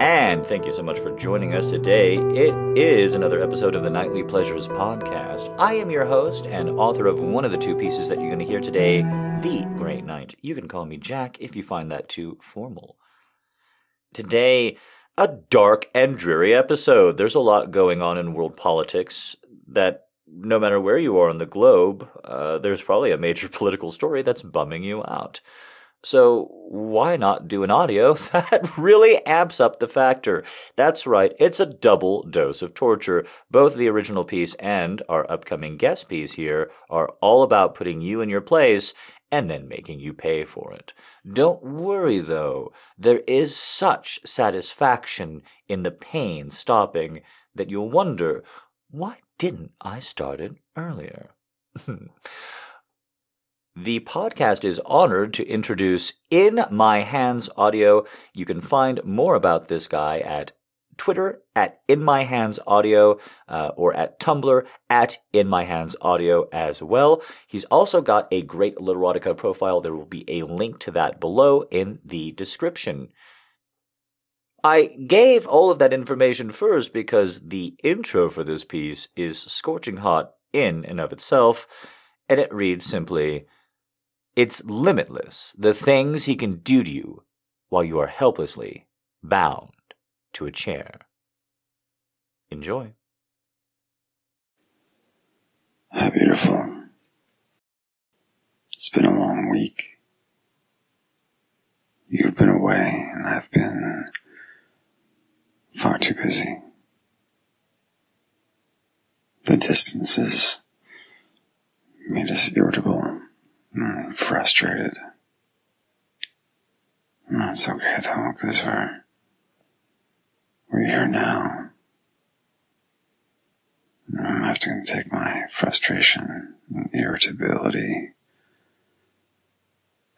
And thank you so much for joining us today. It is another episode of the Nightly Pleasures podcast. I am your host and author of one of the two pieces that you're going to hear today, The Great Night. You can call me Jack if you find that too formal. Today, a dark and dreary episode. There's a lot going on in world politics that no matter where you are on the globe, uh, there's probably a major political story that's bumming you out. So why not do an audio that really amps up the factor? That's right, it's a double dose of torture. Both the original piece and our upcoming guest piece here are all about putting you in your place and then making you pay for it. Don't worry though, there is such satisfaction in the pain stopping that you'll wonder, why didn't I start it earlier? The podcast is honored to introduce In My Hands Audio. You can find more about this guy at Twitter at In My Hands Audio uh, or at Tumblr at In My Hands Audio as well. He's also got a great Literotica profile. There will be a link to that below in the description. I gave all of that information first because the intro for this piece is scorching hot in and of itself, and it reads simply It's limitless, the things he can do to you while you are helplessly bound to a chair. Enjoy. How beautiful. It's been a long week. You've been away and I've been far too busy. The distances made us irritable and frustrated. That's okay though, because we're, we're here now. I'm having to take my frustration and irritability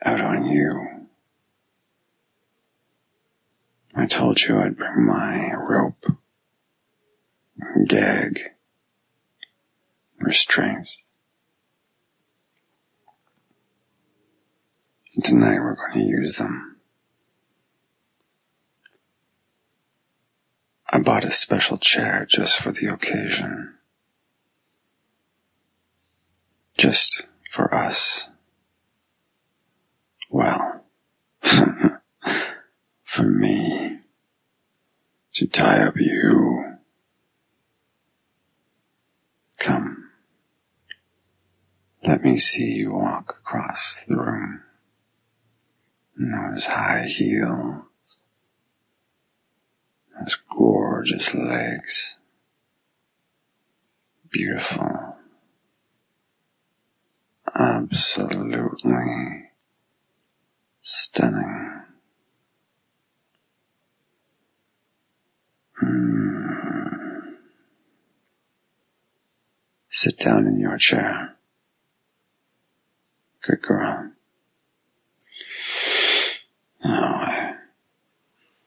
out on you. I told you I'd bring my rope, gag, restraints. Tonight we're going to use them. I bought a special chair just for the occasion. Just for us. Well, for me to tie up you. Come. Let me see you walk across the room those high heels, those gorgeous legs. Beautiful. Absolutely stunning. Mm. Sit down in your chair. Good girl. Now I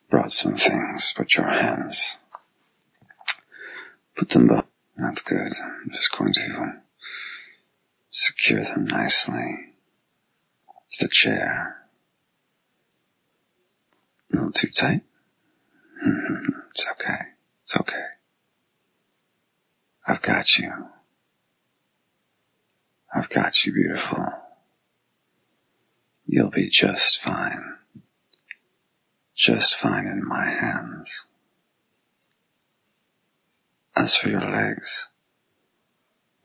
brought some things. Put your hands. Put them back. That's good. I'm just going to secure them nicely to the chair. Little too tight. It's okay. It's okay. I've got you. I've got you, beautiful. You'll be just fine. Just fine in my hands. As for your legs,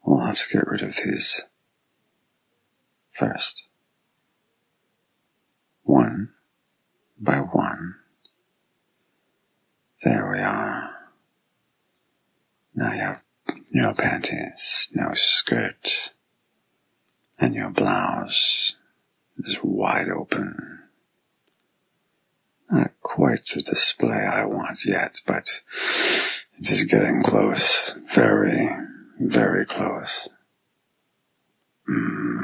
we'll have to get rid of these first. One by one. There we are. Now you have no panties, no skirt, and your blouse is wide open. Not quite the display I want yet, but it is getting close. Very, very close. Mm.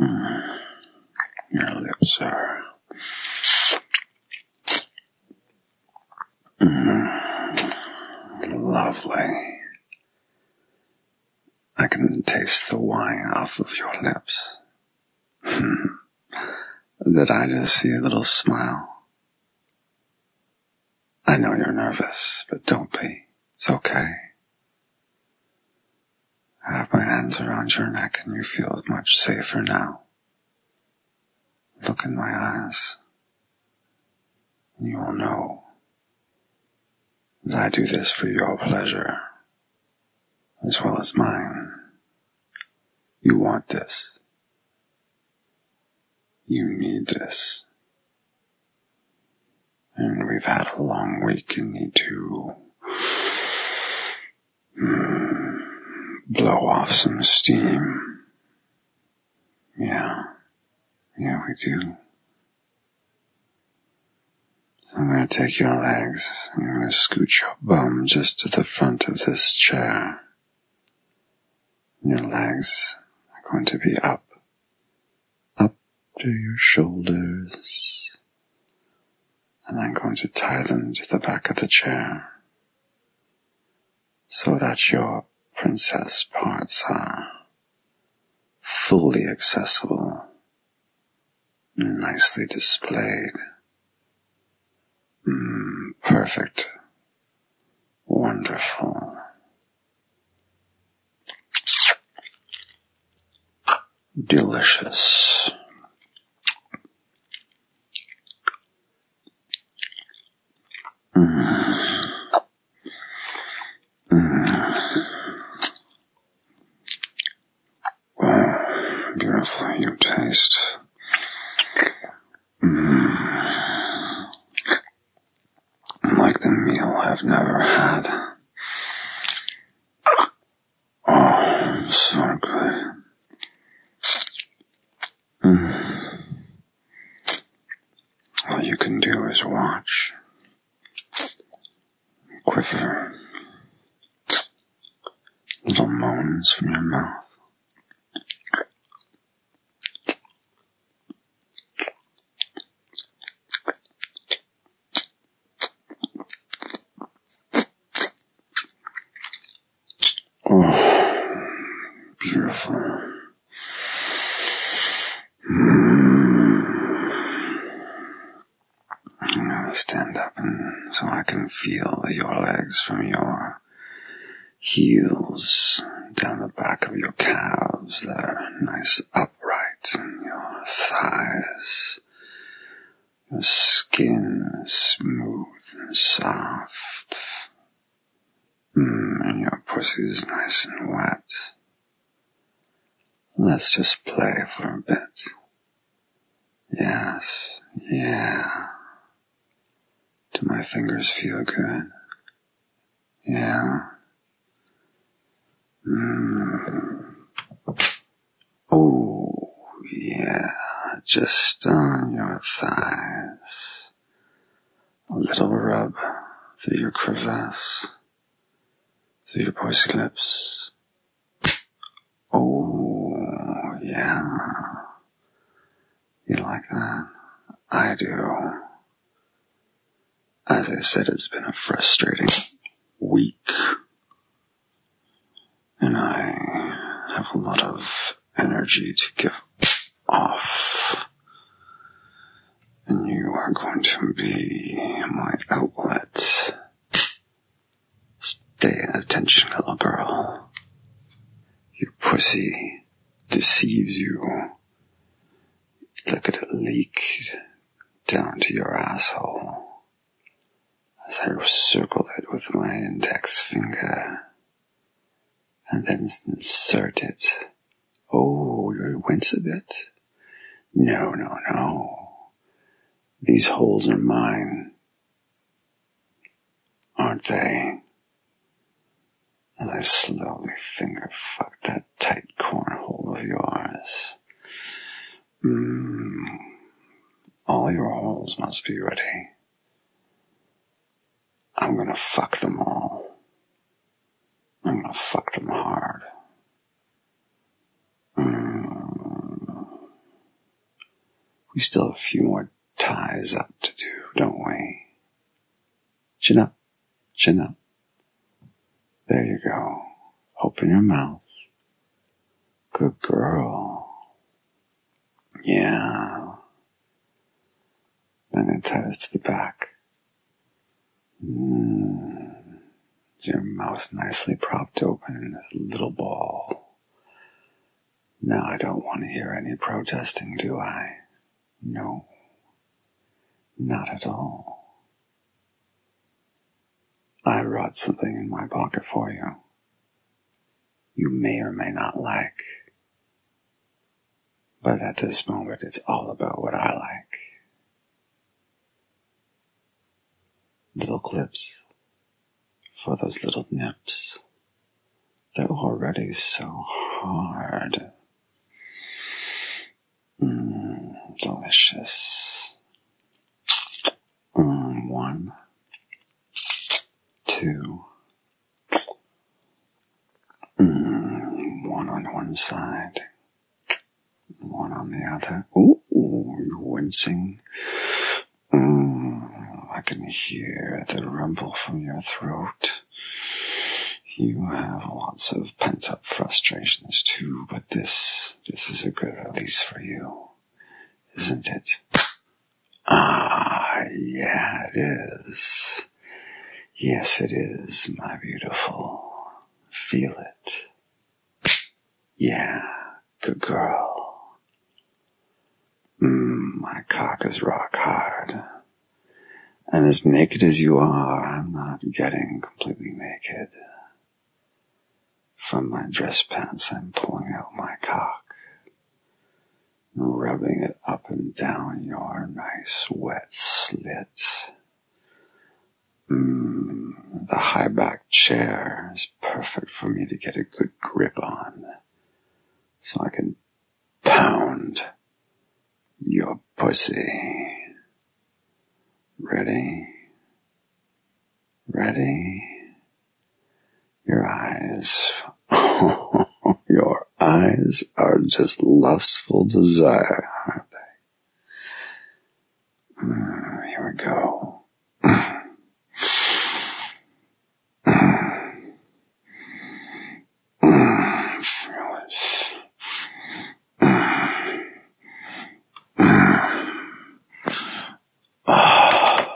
Mm. Your lips are mm. lovely. I can taste the wine off of your lips. Did I just see a little smile? I know you're nervous, but don't be. It's okay. I have my hands around your neck and you feel much safer now. Look in my eyes and you will know that I do this for your pleasure as well as mine. You want this. You need this. And we've had a long week and need to mm, blow off some steam. Yeah. Yeah, we do. I'm going to take your legs and I'm going to scoot your bum just to the front of this chair. Your legs are going to be up to your shoulders. And I'm going to tie them to the back of the chair so that your princess parts are fully accessible, nicely displayed. Mm, perfect. Wonderful. Delicious. Mm. Mm. Beautiful you taste. Mm. Like the meal I've never had. Oh, so good. Mm. All you can do is watch. Quiver. Little moans from your mouth. Oh, beautiful. Mm. I'm gonna stand up and so I can feel your legs from your heels down the back of your calves that are nice upright and your thighs. Your skin is smooth and soft. Mm, and your pussy is nice and wet. Let's just play for a bit. Yes, yeah. Do my fingers feel good? Yeah. Mm. Oh, yeah. Just on your thighs. A little rub through your crevasse. Through your pussy lips. Oh, yeah. You like that? I do. As I said, it's been a frustrating week. And I have a lot of energy to give off. And you are going to be my outlet. Stay in attention, little girl. You pussy deceives you. Look at it leak down to your asshole as I circle it with my index finger and then insert it. Oh, you wince a bit? No, no, no. These holes are mine. Aren't they? As I slowly finger fuck that tight cornhole of yours. Mmm. All your holes must be ready. I'm gonna fuck them all. I'm gonna fuck them hard. Mm. We still have a few more ties up to do, don't we? Chin up, chin up. There you go. Open your mouth. Good girl. Yeah. It ties to tie this to the back. Mm. Your mouth nicely propped open in a little ball. Now I don't want to hear any protesting, do I? No. Not at all. I brought something in my pocket for you. You may or may not like. But at this moment, it's all about what I like. Little clips for those little nips. They're already so hard. Mmm, delicious. Mm, one, two, mm, one on one side, one on the other. Ooh, you're wincing. Mm, I can hear the rumble from your throat. You have lots of pent up frustrations too, but this, this is a good release for you, isn't it? Ah, yeah, it is. Yes, it is, my beautiful. Feel it. Yeah, good girl. Mmm, my cock is rock hard. And as naked as you are, I'm not getting completely naked. From my dress pants, I'm pulling out my cock, and rubbing it up and down your nice wet slit. Mm, the high back chair is perfect for me to get a good grip on, so I can pound your pussy. Ready? Ready? Your eyes, your eyes are just lustful desire, aren't they? Mm, here we go. Mm, feel it. Mm. Mm. Ah.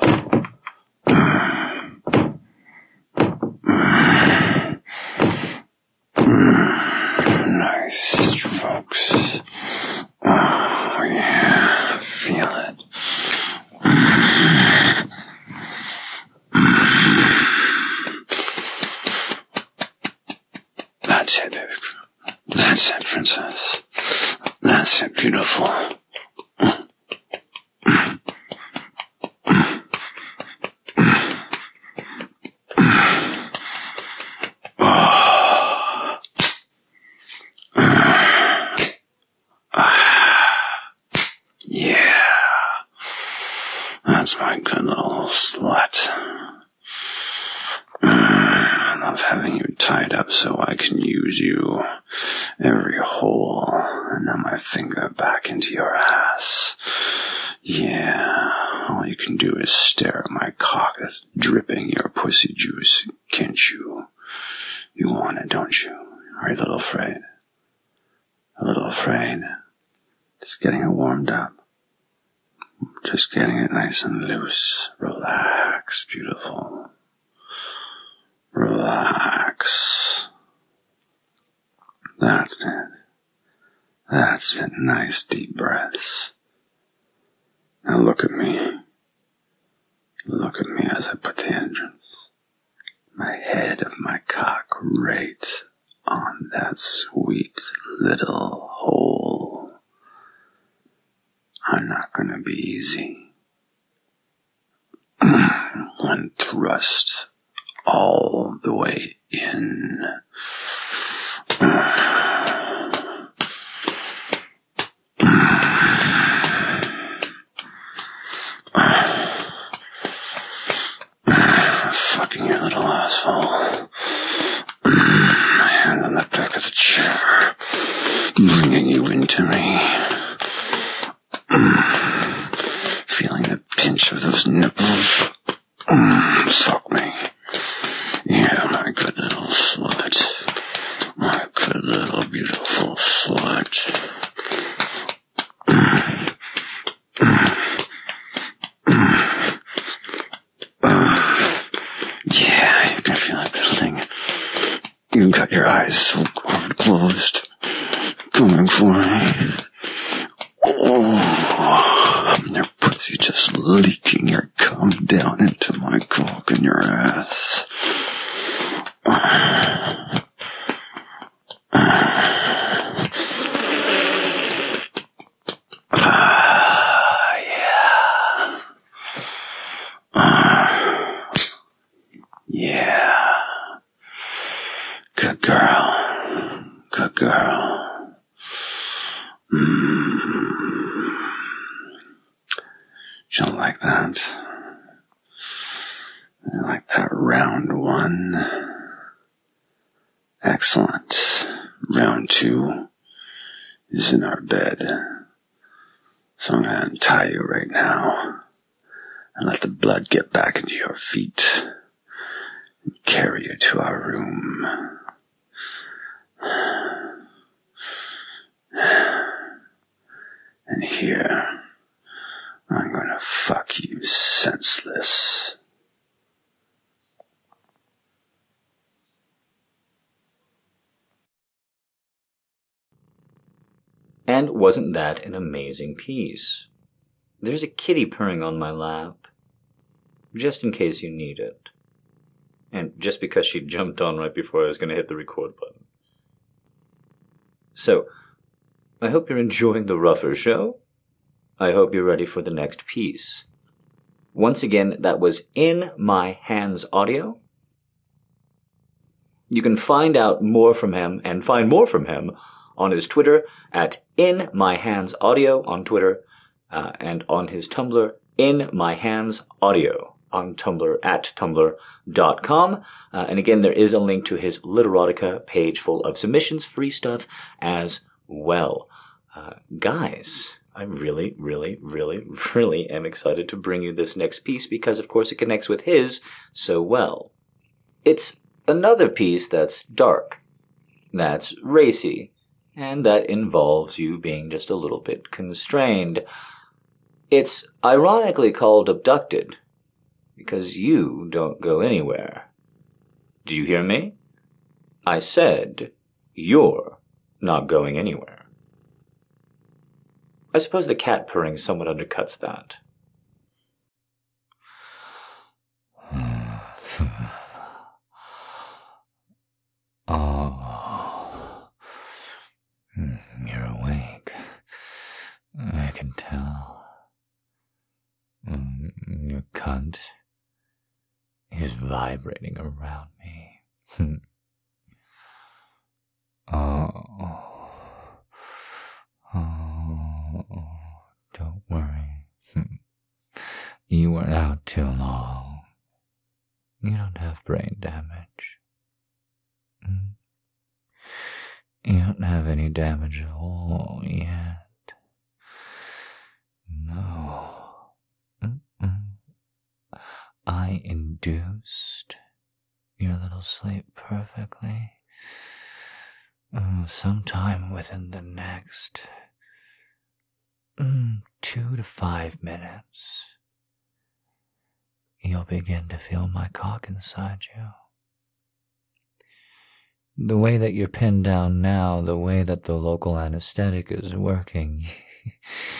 Nice strokes. Oh yeah, feel it. That's it, baby. That's it, princess. That's it, beautiful. Yeah. That's my good little slut. I love having you tied up so I can use you every hole and now my finger back into your ass. Yeah, all you can do is stare at my cock that's dripping your pussy juice, can't you? You want it, don't you? Are you a little afraid? A little afraid? Just getting it warmed up. Just getting it nice and loose. Relax, beautiful. Relax. That's it. That's it. Nice deep breaths. Now look at me. Look at me as I put the entrance. My head of my cock right on that sweet little hole. I'm not gonna be easy. One thrust all the way in. Fucking your little asshole. Hand on the back of the chair, bringing you into me. Pinch of those nipples. Mm, suck me. Yeah, my good little slut. My good little beautiful slut. got your eyes so hard closed, coming for me. Oh, your pussy just leaking your cum down into my cock in your ass. Ah, yeah. Ah, yeah. Good girl. Good girl. Mm. She'll like that. I like that round one. Excellent. Round two is in our bed. So I'm gonna untie you right now and let the blood get back into your feet and carry you to our room. And here, I'm gonna fuck you senseless. And wasn't that an amazing piece? There's a kitty purring on my lap, just in case you need it. And just because she jumped on right before I was going to hit the record button. So, I hope you're enjoying the rougher show. I hope you're ready for the next piece. Once again, that was In My Hands Audio. You can find out more from him and find more from him on his Twitter at In My Hands Audio on Twitter uh, and on his Tumblr In My Hands Audio on Tumblr at tumblr.com. Uh, and again, there is a link to his Literotica page full of submissions, free stuff as well. Uh, guys, I really, really, really, really am excited to bring you this next piece because, of course, it connects with his so well. It's another piece that's dark, that's racy, and that involves you being just a little bit constrained. It's ironically called abducted because you don't go anywhere. Do you hear me? I said you're not going anywhere. I suppose the cat purring somewhat undercuts that. Oh, you're awake. I can tell. Mm, Your cunt is vibrating around me. oh, oh, don't worry. You weren't out too long. You don't have brain damage. Mm. You don't have any damage at all yet. No. I induced your little sleep perfectly. Mm, sometime within the next mm, two to five minutes, you'll begin to feel my cock inside you the way that you're pinned down now, the way that the local anesthetic is working,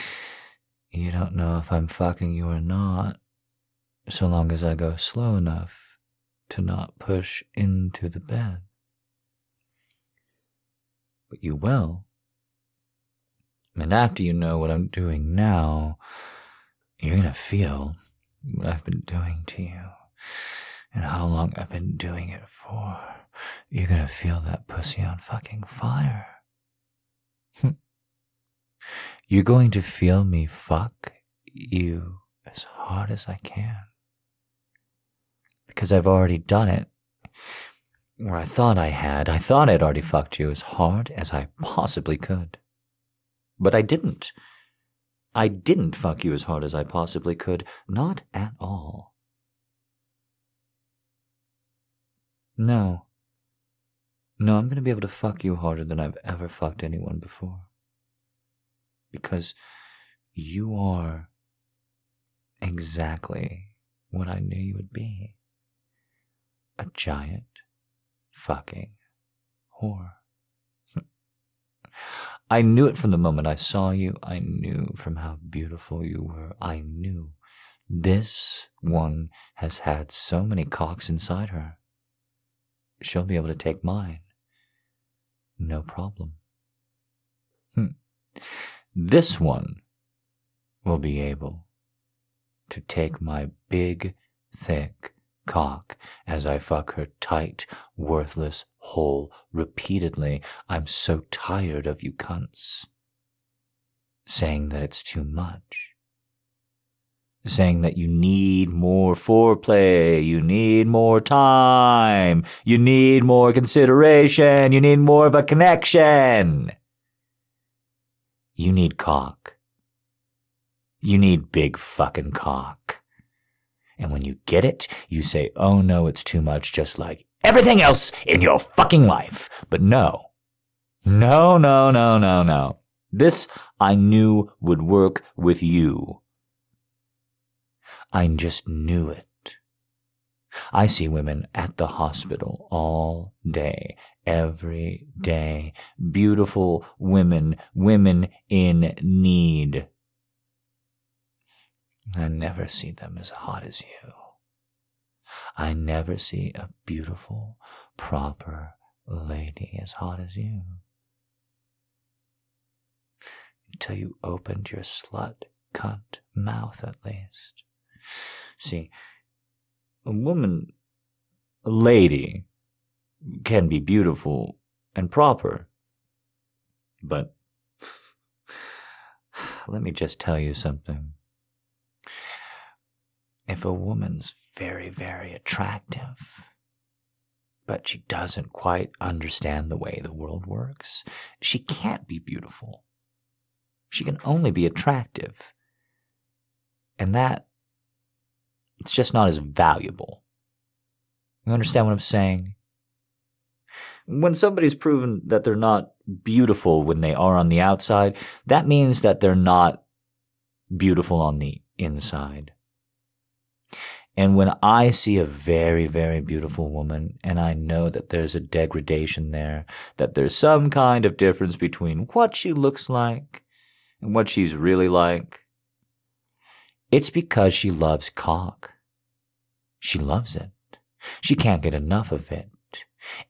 you don't know if I'm fucking you or not, so long as I go slow enough to not push into the bed. But you will. And after you know what I'm doing now, you're gonna feel what I've been doing to you and how long I've been doing it for. You're gonna feel that pussy on fucking fire. Hmm. You're going to feel me fuck you as hard as I can. Because I've already done it. Or I thought I had. I thought I'd already fucked you as hard as I possibly could. But I didn't. I didn't fuck you as hard as I possibly could. Not at all. No. No, I'm gonna be able to fuck you harder than I've ever fucked anyone before. Because you are exactly what I knew you would be. A giant fucking whore. I knew it from the moment I saw you. I knew from how beautiful you were. I knew this one has had so many cocks inside her. She'll be able to take mine. No problem. Hmm. This one will be able to take my big, thick cock as I fuck her tight, worthless hole repeatedly. I'm so tired of you cunts saying that it's too much. Saying that you need more foreplay, you need more time, you need more consideration, you need more of a connection. You need cock. You need big fucking cock. And when you get it, you say, oh no, it's too much, just like everything else in your fucking life. But no. No, no, no, no, no. This I knew would work with you. I just knew it. I see women at the hospital all day, every day. Beautiful women, women in need. I never see them as hot as you. I never see a beautiful, proper lady as hot as you. Until you opened your slut cunt mouth at least. See, a woman, a lady, can be beautiful and proper. But let me just tell you something. If a woman's very, very attractive, but she doesn't quite understand the way the world works, she can't be beautiful. She can only be attractive. And that it's just not as valuable. You understand what I'm saying? When somebody's proven that they're not beautiful when they are on the outside, that means that they're not beautiful on the inside. And when I see a very, very beautiful woman and I know that there's a degradation there, that there's some kind of difference between what she looks like and what she's really like, it's because she loves cock. She loves it. She can't get enough of it.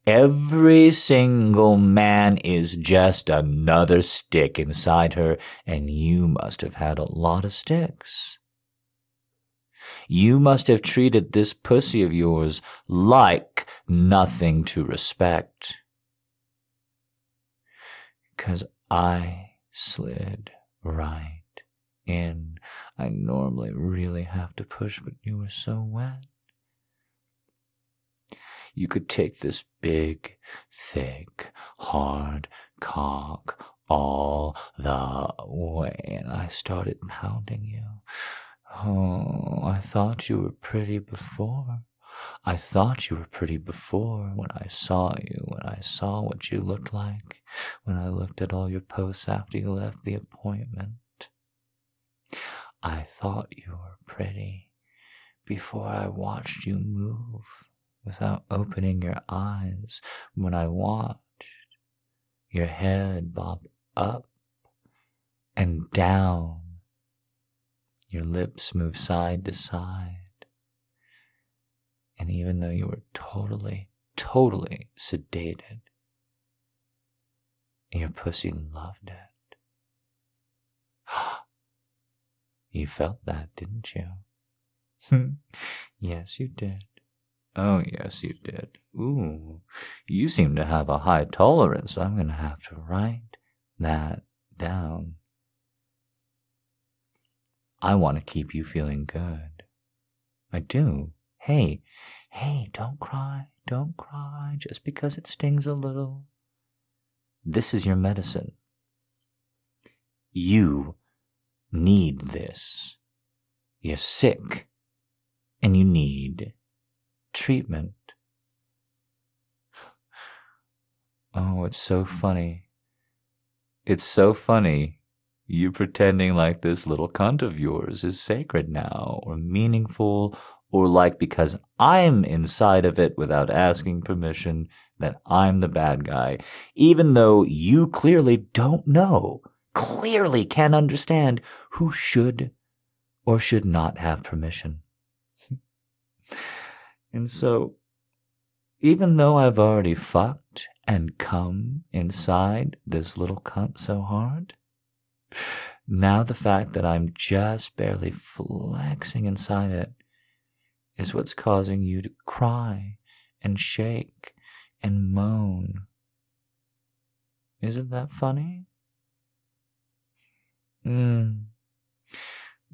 Every single man is just another stick inside her, and you must have had a lot of sticks. You must have treated this pussy of yours like nothing to respect. Cause I slid right in. I normally really have to push, but you were so wet. You could take this big, thick, hard cock all the way, and I started pounding you. Oh, I thought you were pretty before. I thought you were pretty before when I saw you, when I saw what you looked like, when I looked at all your posts after you left the appointment. I thought you were pretty before I watched you move without opening your eyes, when I watched your head bob up and down, your lips move side to side. And even though you were totally, totally sedated, your pussy loved it. You felt that, didn't you? Hmm. yes, you did. Oh, yes, you did. Ooh, you seem to have a high tolerance. I'm going to have to write that down. I want to keep you feeling good. I do. Hey, hey, don't cry. Don't cry just because it stings a little. This is your medicine. You need this. You're sick and you need treatment. Oh, it's so funny. It's so funny. You pretending like this little cunt of yours is sacred now, or meaningful, or like because I'm inside of it without asking permission that I'm the bad guy, even though you clearly don't know, clearly can't understand who should or should not have permission. and so, even though I've already fucked and come inside this little cunt so hard, now the fact that I'm just barely flexing inside it is what's causing you to cry and shake and moan. Isn't that funny? Mm.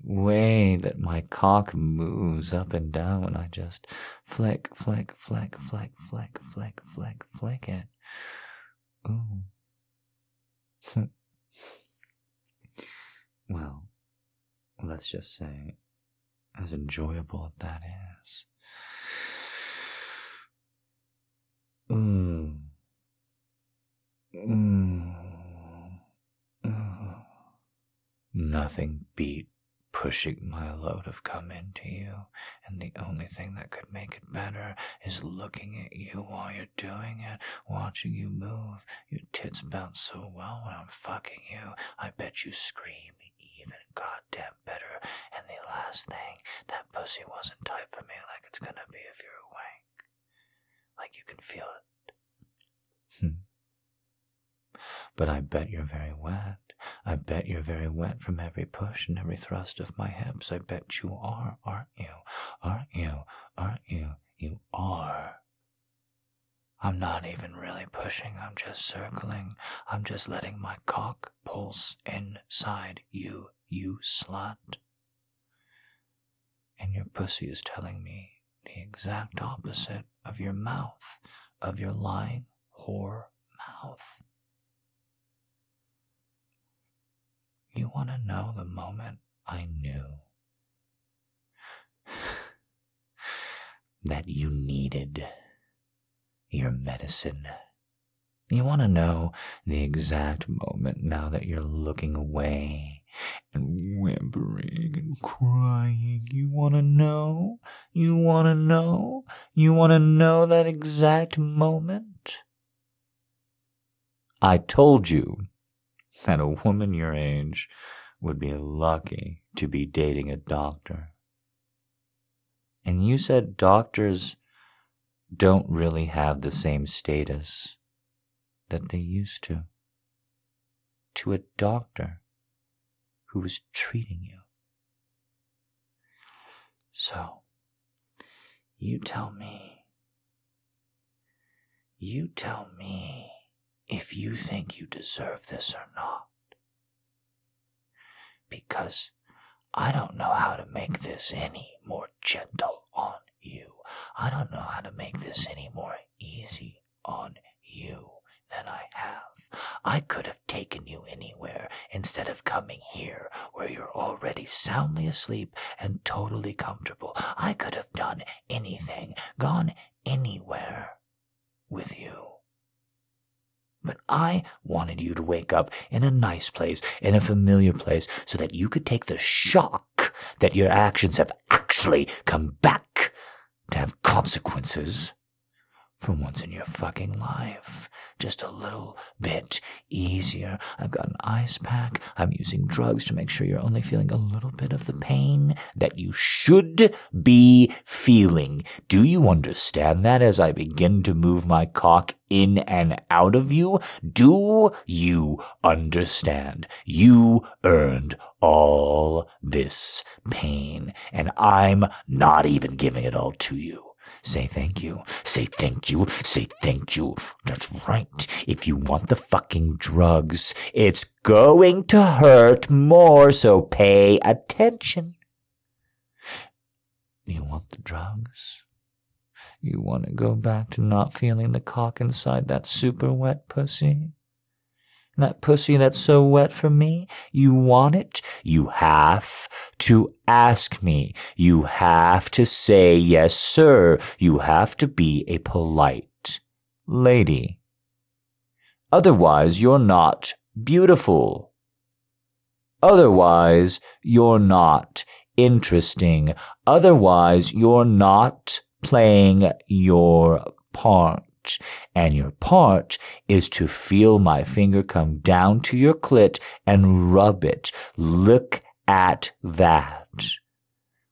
Way that my cock moves up and down when I just flick, flick, flick, flick, flick, flick, flick, flick it. Ooh. well, let's just say as enjoyable as that is. Mm. Mm. Nothing beat pushing my load of come into you, and the only thing that could make it better is looking at you while you're doing it, watching you move. Your tits bounce so well when I'm fucking you. I bet you scream goddamn better. And the last thing, that pussy wasn't tight for me like it's gonna be if you're awake. Like you can feel it. Hmm. But I bet you're very wet. I bet you're very wet from every push and every thrust of my hips. I bet you are, aren't you? Aren't you? Aren't you? You are. I'm not even really pushing, I'm just circling. I'm just letting my cock pulse inside you, you slut. And your pussy is telling me the exact opposite of your mouth, of your lying whore mouth. You want to know the moment I knew that you needed your medicine. You want to know the exact moment now that you're looking away and whimpering and crying. You want to know? You want to know? You want to know that exact moment? I told you that a woman your age would be lucky to be dating a doctor. And you said doctors don't really have the same status that they used to. To a doctor who was treating you. So, you tell me, you tell me if you think you deserve this or not. Because I don't know how to make this any more gentle on you. I don't know how to make this any more easy on you than I have. I could have taken you anywhere instead of coming here where you're already soundly asleep and totally comfortable. I could have done anything, gone anywhere with you. But I wanted you to wake up in a nice place, in a familiar place, so that you could take the shock that your actions have actually come back to have consequences for once in your fucking life. Just a little bit easier. I've got an ice pack. I'm using drugs to make sure you're only feeling a little bit of the pain that you should be feeling. Do you understand that as I begin to move my cock in and out of you? Do you understand? You earned all this pain, and I'm not even giving it all to you. Say thank you. Say thank you. Say thank you. That's right. If you want the fucking drugs, it's going to hurt more, so pay attention. You want the drugs? You want to go back to not feeling the cock inside that super wet pussy? That pussy that's so wet for me, you want it? You have to ask me. You have to say yes, sir. You have to be a polite lady. Otherwise, you're not beautiful. Otherwise, you're not interesting. Otherwise, you're not playing your part. And your part is to feel my finger come down to your clit and rub it. Look at that.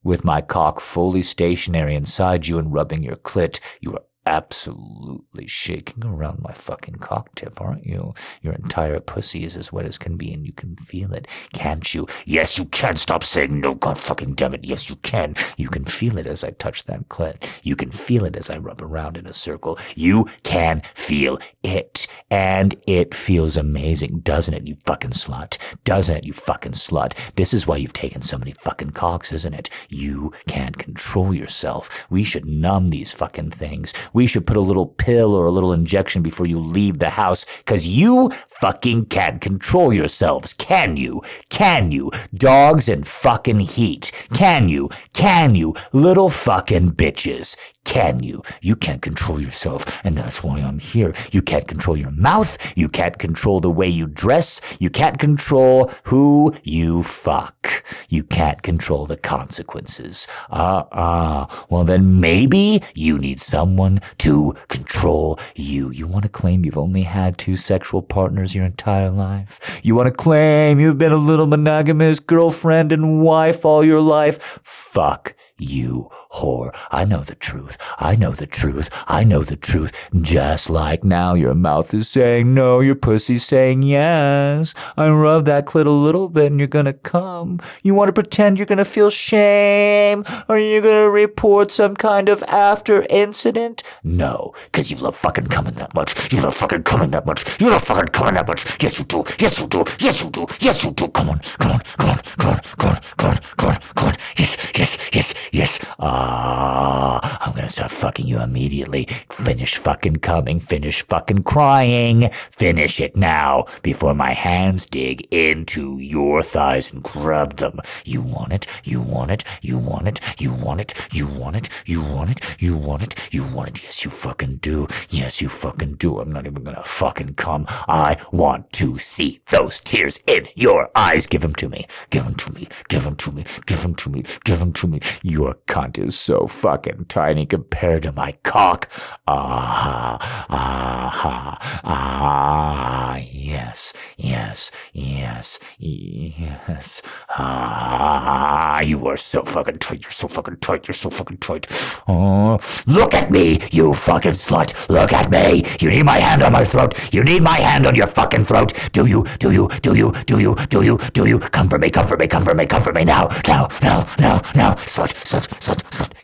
With my cock fully stationary inside you and rubbing your clit, you are absolutely shaking around my fucking cock tip, aren't you? Your entire pussy is as wet as can be, and you can feel it, can't you? Yes, you can. Stop saying no, god fucking damn it. Yes, you can. You can feel it as I touch that clit. You can feel it as I rub around in a circle. You can feel it. And it feels amazing, doesn't it, you fucking slut? Doesn't it, you fucking slut? This is why you've taken so many fucking cocks, isn't it? You can't control yourself. We should numb these fucking things we should put a little pill or a little injection before you leave the house, cause you fucking can't control yourselves, can you? Can you? Dogs and fucking heat. Can you? Can you? Little fucking bitches. Can you? You can't control yourself, and that's why I'm here. You can't control your mouth. You can't control the way you dress. You can't control who you fuck. You can't control the consequences. Ah, uh, ah. Uh. Well, then maybe you need someone to control you. You want to claim you've only had two sexual partners your entire life? You want to claim you've been a little monogamous girlfriend and wife all your life? Fuck you whore. I know the truth. I know the truth. I know the truth. Just like now, your mouth is saying no, your pussy's saying yes. I rub that clit a little bit and you're gonna come. You wanna pretend you're gonna feel shame? Are you gonna report some kind of after incident? No, cause you love fucking coming that much. You love fucking coming that much. You love fucking coming that much. Yes, you do. Yes, you do. Yes, you do. Yes, you do. Come on, come on, come on, come on, come on, come on, come on, come on. Yes, yes, yes. Yes. Ah, I'm gonna start fucking you immediately. Finish fucking coming. Finish fucking crying. Finish it now before my hands dig into your thighs and grab them. You want it? You want it? You want it? You want it? You want it? You want it? You want it? You want it? Yes, you fucking do. Yes, you fucking do. I'm not even gonna fucking come. I want to see those tears in your eyes. Give them to me. Give them to me. Give them to me. Give them to me. Give them to me. Your cunt is so fucking tiny compared to my cock. Ah, ah, ah, yes, yes, yes, yes. Ah, you are so fucking tight. You're so fucking tight. You're so fucking tight. Oh, look at me, you fucking slut. Look at me. You need my hand on my throat. You need my hand on your fucking throat. Do you? Do you? Do you? Do you? Do you? Do you? Come for me. Come for me. Come for me. Come for me now. Now. Now. Now. Now. Slut.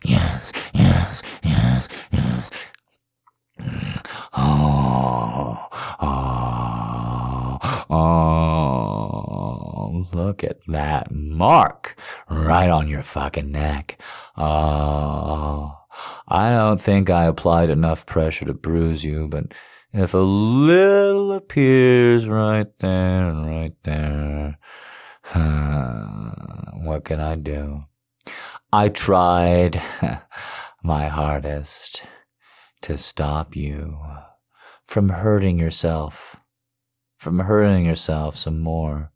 Yes. Yes. Yes. Yes. Oh, oh, oh, look at that mark right on your fucking neck. Oh, I don't think I applied enough pressure to bruise you, but if a little appears right there right there, what can I do? I tried my hardest to stop you from hurting yourself, from hurting yourself some more.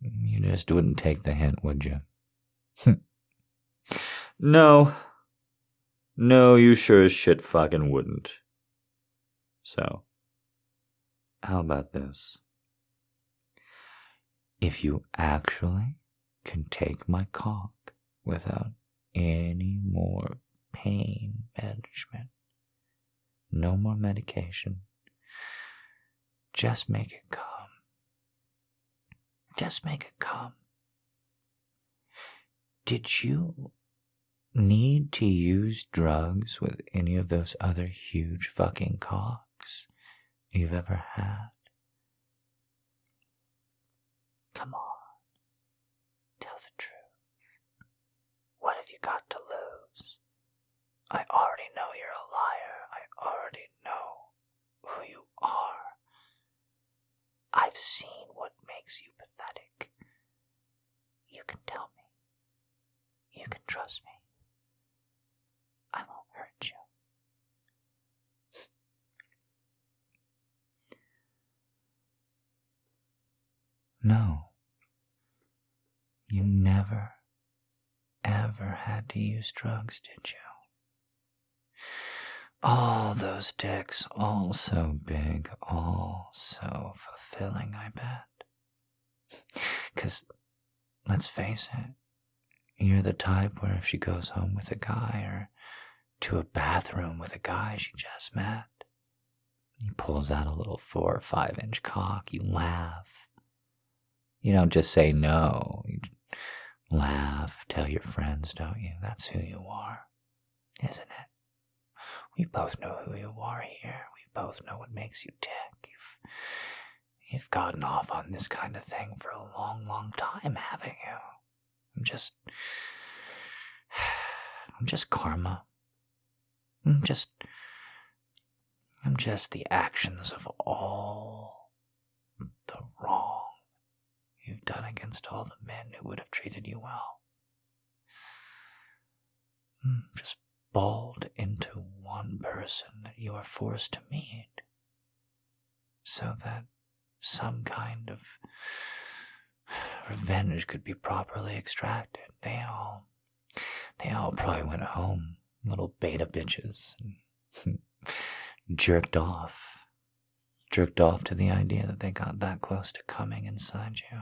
You just wouldn't take the hint, would you? Hmm. no. No, you sure as shit fucking wouldn't. So, how about this? If you actually can take my cock without any more pain management. No more medication. Just make it come. Just make it come. Did you need to use drugs with any of those other huge fucking cocks you've ever had? Come on. Tell the truth. What have you got to lose? I already know you're a liar. I already know who you are. I've seen what makes you pathetic. You can tell me. You can trust me. I won't hurt you. No. You never ever had to use drugs, did you? All those dicks, all so big, all so fulfilling, I bet. Because, let's face it, you're the type where if she goes home with a guy or to a bathroom with a guy she just met, he pulls out a little four or five inch cock, you laugh. You don't just say no. Laugh, tell your friends, don't you? That's who you are, isn't it? We both know who you are here. We both know what makes you tick. You've, you've gotten off on this kind of thing for a long, long time, haven't you? I'm just. I'm just karma. I'm just. I'm just the actions of all the wrong you've done against all the men who would have treated you well. Hmm, just balled into one person that you are forced to meet so that some kind of revenge could be properly extracted. They all, they all probably went home, little beta bitches, and jerked off, jerked off to the idea that they got that close to coming inside you.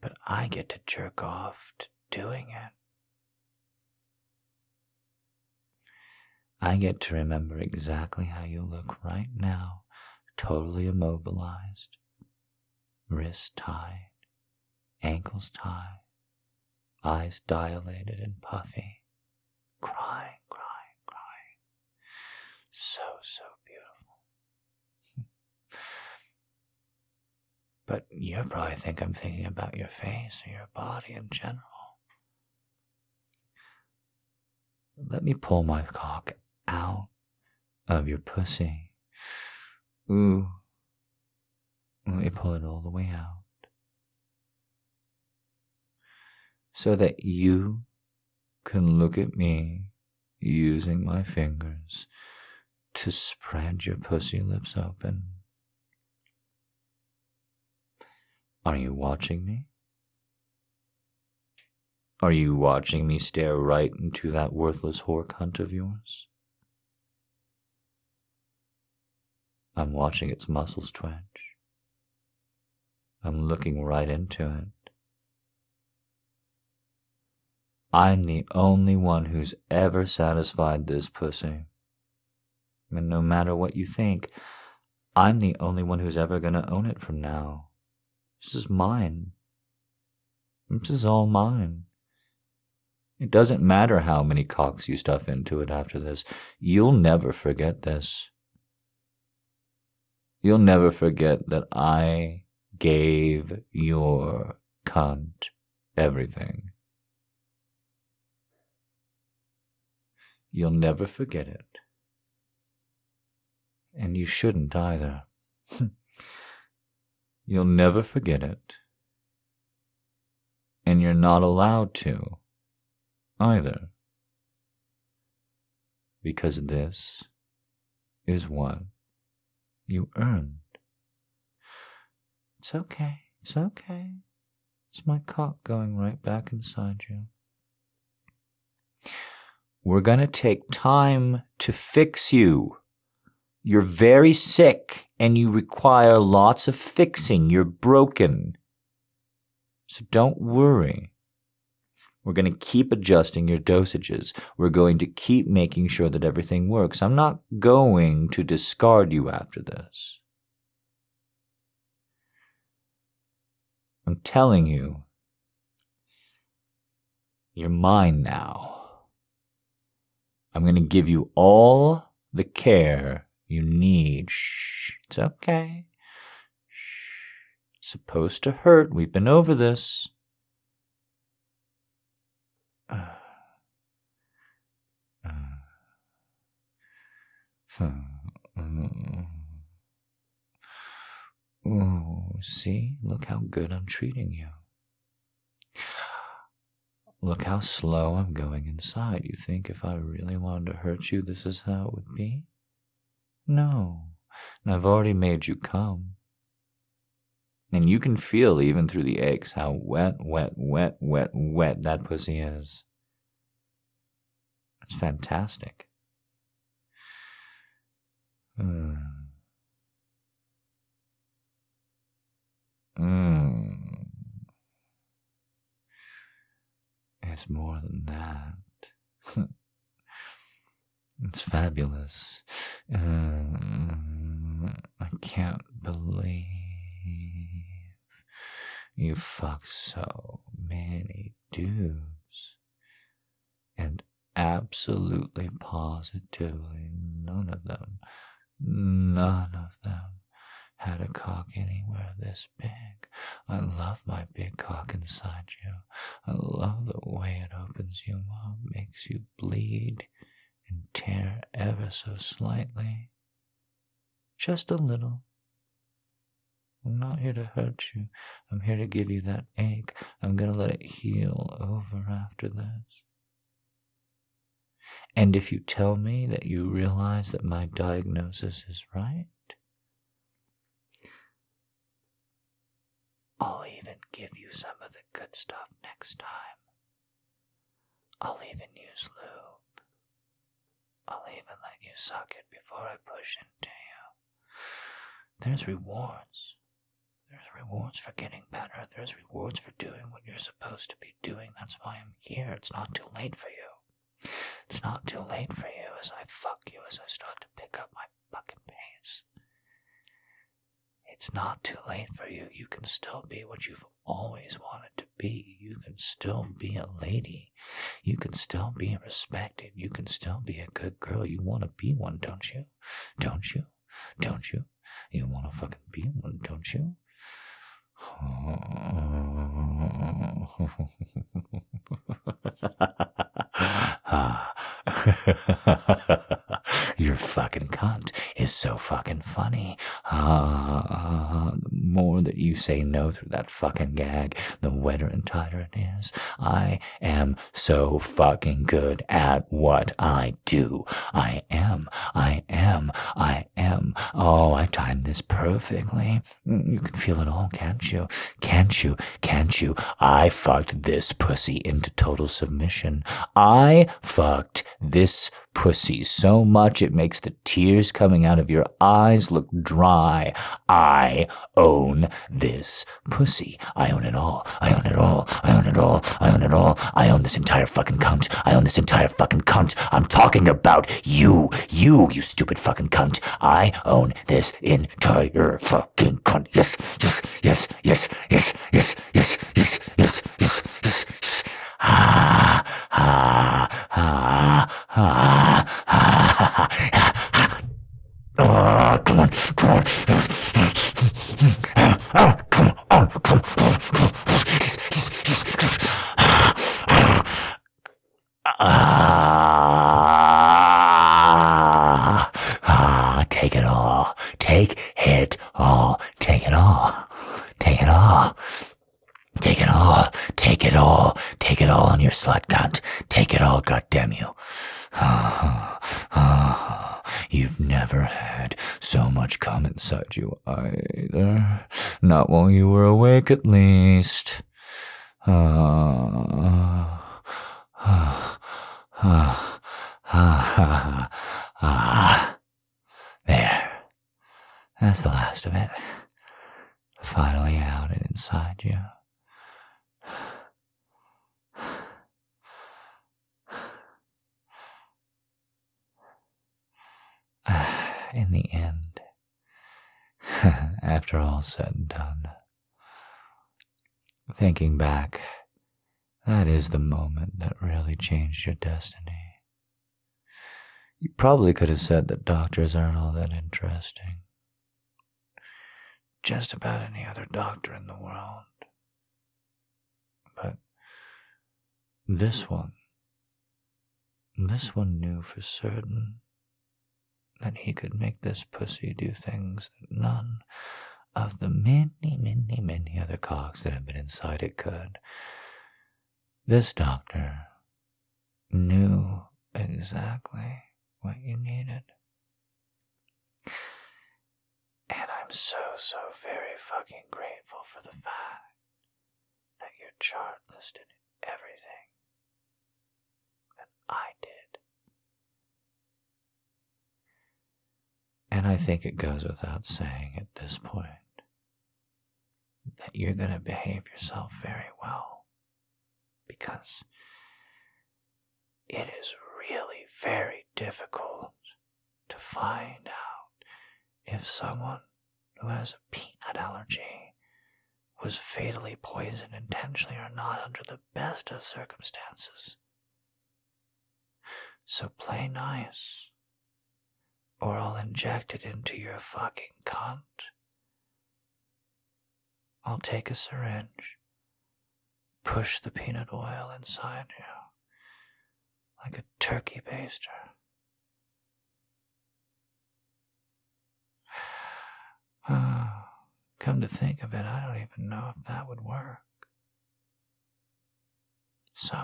But I get to jerk off to doing it. I get to remember exactly how you look right now, totally immobilized, wrists tied, ankles tied, eyes dilated and puffy, crying, crying, crying. So, so beautiful. But you probably think I'm thinking about your face or your body in general. Let me pull my cock out of your pussy. Ooh. Let me pull it all the way out. So that you can look at me using my fingers to spread your pussy lips open. Are you watching me? Are you watching me stare right into that worthless whore cunt of yours? I'm watching its muscles twitch. I'm looking right into it. I'm the only one who's ever satisfied this pussy. And no matter what you think, I'm the only one who's ever gonna own it from now. This is mine. This is all mine. It doesn't matter how many cocks you stuff into it after this. You'll never forget this. You'll never forget that I gave your cunt everything. You'll never forget it. And you shouldn't either. You'll never forget it. And you're not allowed to either. Because this is what you earned. It's okay. It's okay. It's my cock going right back inside you. We're going to take time to fix you. You're very sick and you require lots of fixing. You're broken. So don't worry. We're going to keep adjusting your dosages. We're going to keep making sure that everything works. I'm not going to discard you after this. I'm telling you, you're mine now. I'm going to give you all the care you need. Shh, it's okay. Shh, it's supposed to hurt. We've been over this. Uh, Oh, see? Look how good I'm treating you. Look how slow I'm going inside. You think if I really wanted to hurt you, this is how it would be? No. I've already made you come. And you can feel even through the aches how wet, wet, wet, wet, wet that pussy is. It's fantastic. Mm. Mm. It's more than that. it's fabulous. Uh, I can't believe you fuck so many dudes. And absolutely positively none of them, none of them had a cock anywhere this big. I love my big cock inside you. I love the way it opens you up, makes you bleed and tear ever so slightly. Just a little. I'm not here to hurt you. I'm here to give you that ache. I'm going to let it heal over after this. And if you tell me that you realize that my diagnosis is right, I'll even give you some of the good stuff next time. I'll even use lube. I'll even let you suck it before I push into you. There's rewards. There's rewards for getting better. There's rewards for doing what you're supposed to be doing. That's why I'm here. It's not too late for you. It's not too late for you as I fuck you as I start to pick up my fucking pace. It's not too late for you. You can still be what you've always wanted to be. You can still be a lady. You can still be respected. You can still be a good girl. You want to be one, don't you? Don't you? Don't you? You want to fucking be one, don't you? Ah. Your fucking cunt is so fucking funny. Uh, the more that you say no through that fucking gag, the wetter and tighter it is. I am so fucking good at what I do. I am. I am. I am. Oh, I timed this perfectly. You can feel it all, can't you? Can't you? Can't you? I fucked this pussy into total submission. I fucked this pussy so much it makes the tears coming out of your eyes look dry. I own this pussy. I own it all. I own it all. I own it all. I own it all. I own this entire fucking cunt. I own this entire fucking cunt. I'm talking about you. You, you stupid fucking cunt. I own this entire fucking cunt. Yes, yes, yes, yes, yes, yes, yes, yes, yes, yes, yes. Ah, ah, ah, ah, ah, ah. Oh, come on, come on. Oh, come on, come on. Ah, ah, take it all. Take it all. Take it all. Take it all. Take it all. Take it all. Take it all on your slut cunt. Take it all, goddamn you. You've never had so much cum inside you either. Not while you were awake, at least. There. That's the last of it. Finally out and inside you. In the end, after all said and done, thinking back, that is the moment that really changed your destiny. You probably could have said that doctors aren't all that interesting. Just about any other doctor in the world. But this one, this one knew for certain that he could make this pussy do things that none of the many, many, many other cocks that have been inside it could. This doctor knew exactly what you needed. And I'm I'm so, so very fucking grateful for the fact that your chart listed everything that I did. And I think it goes without saying at this point that you're going to behave yourself very well because it is really very difficult to find out if someone who has a peanut allergy was fatally poisoned intentionally or not under the best of circumstances. So play nice, or I'll inject it into your fucking cunt. I'll take a syringe, push the peanut oil inside you like a turkey baster. Come to think of it, I don't even know if that would work. So,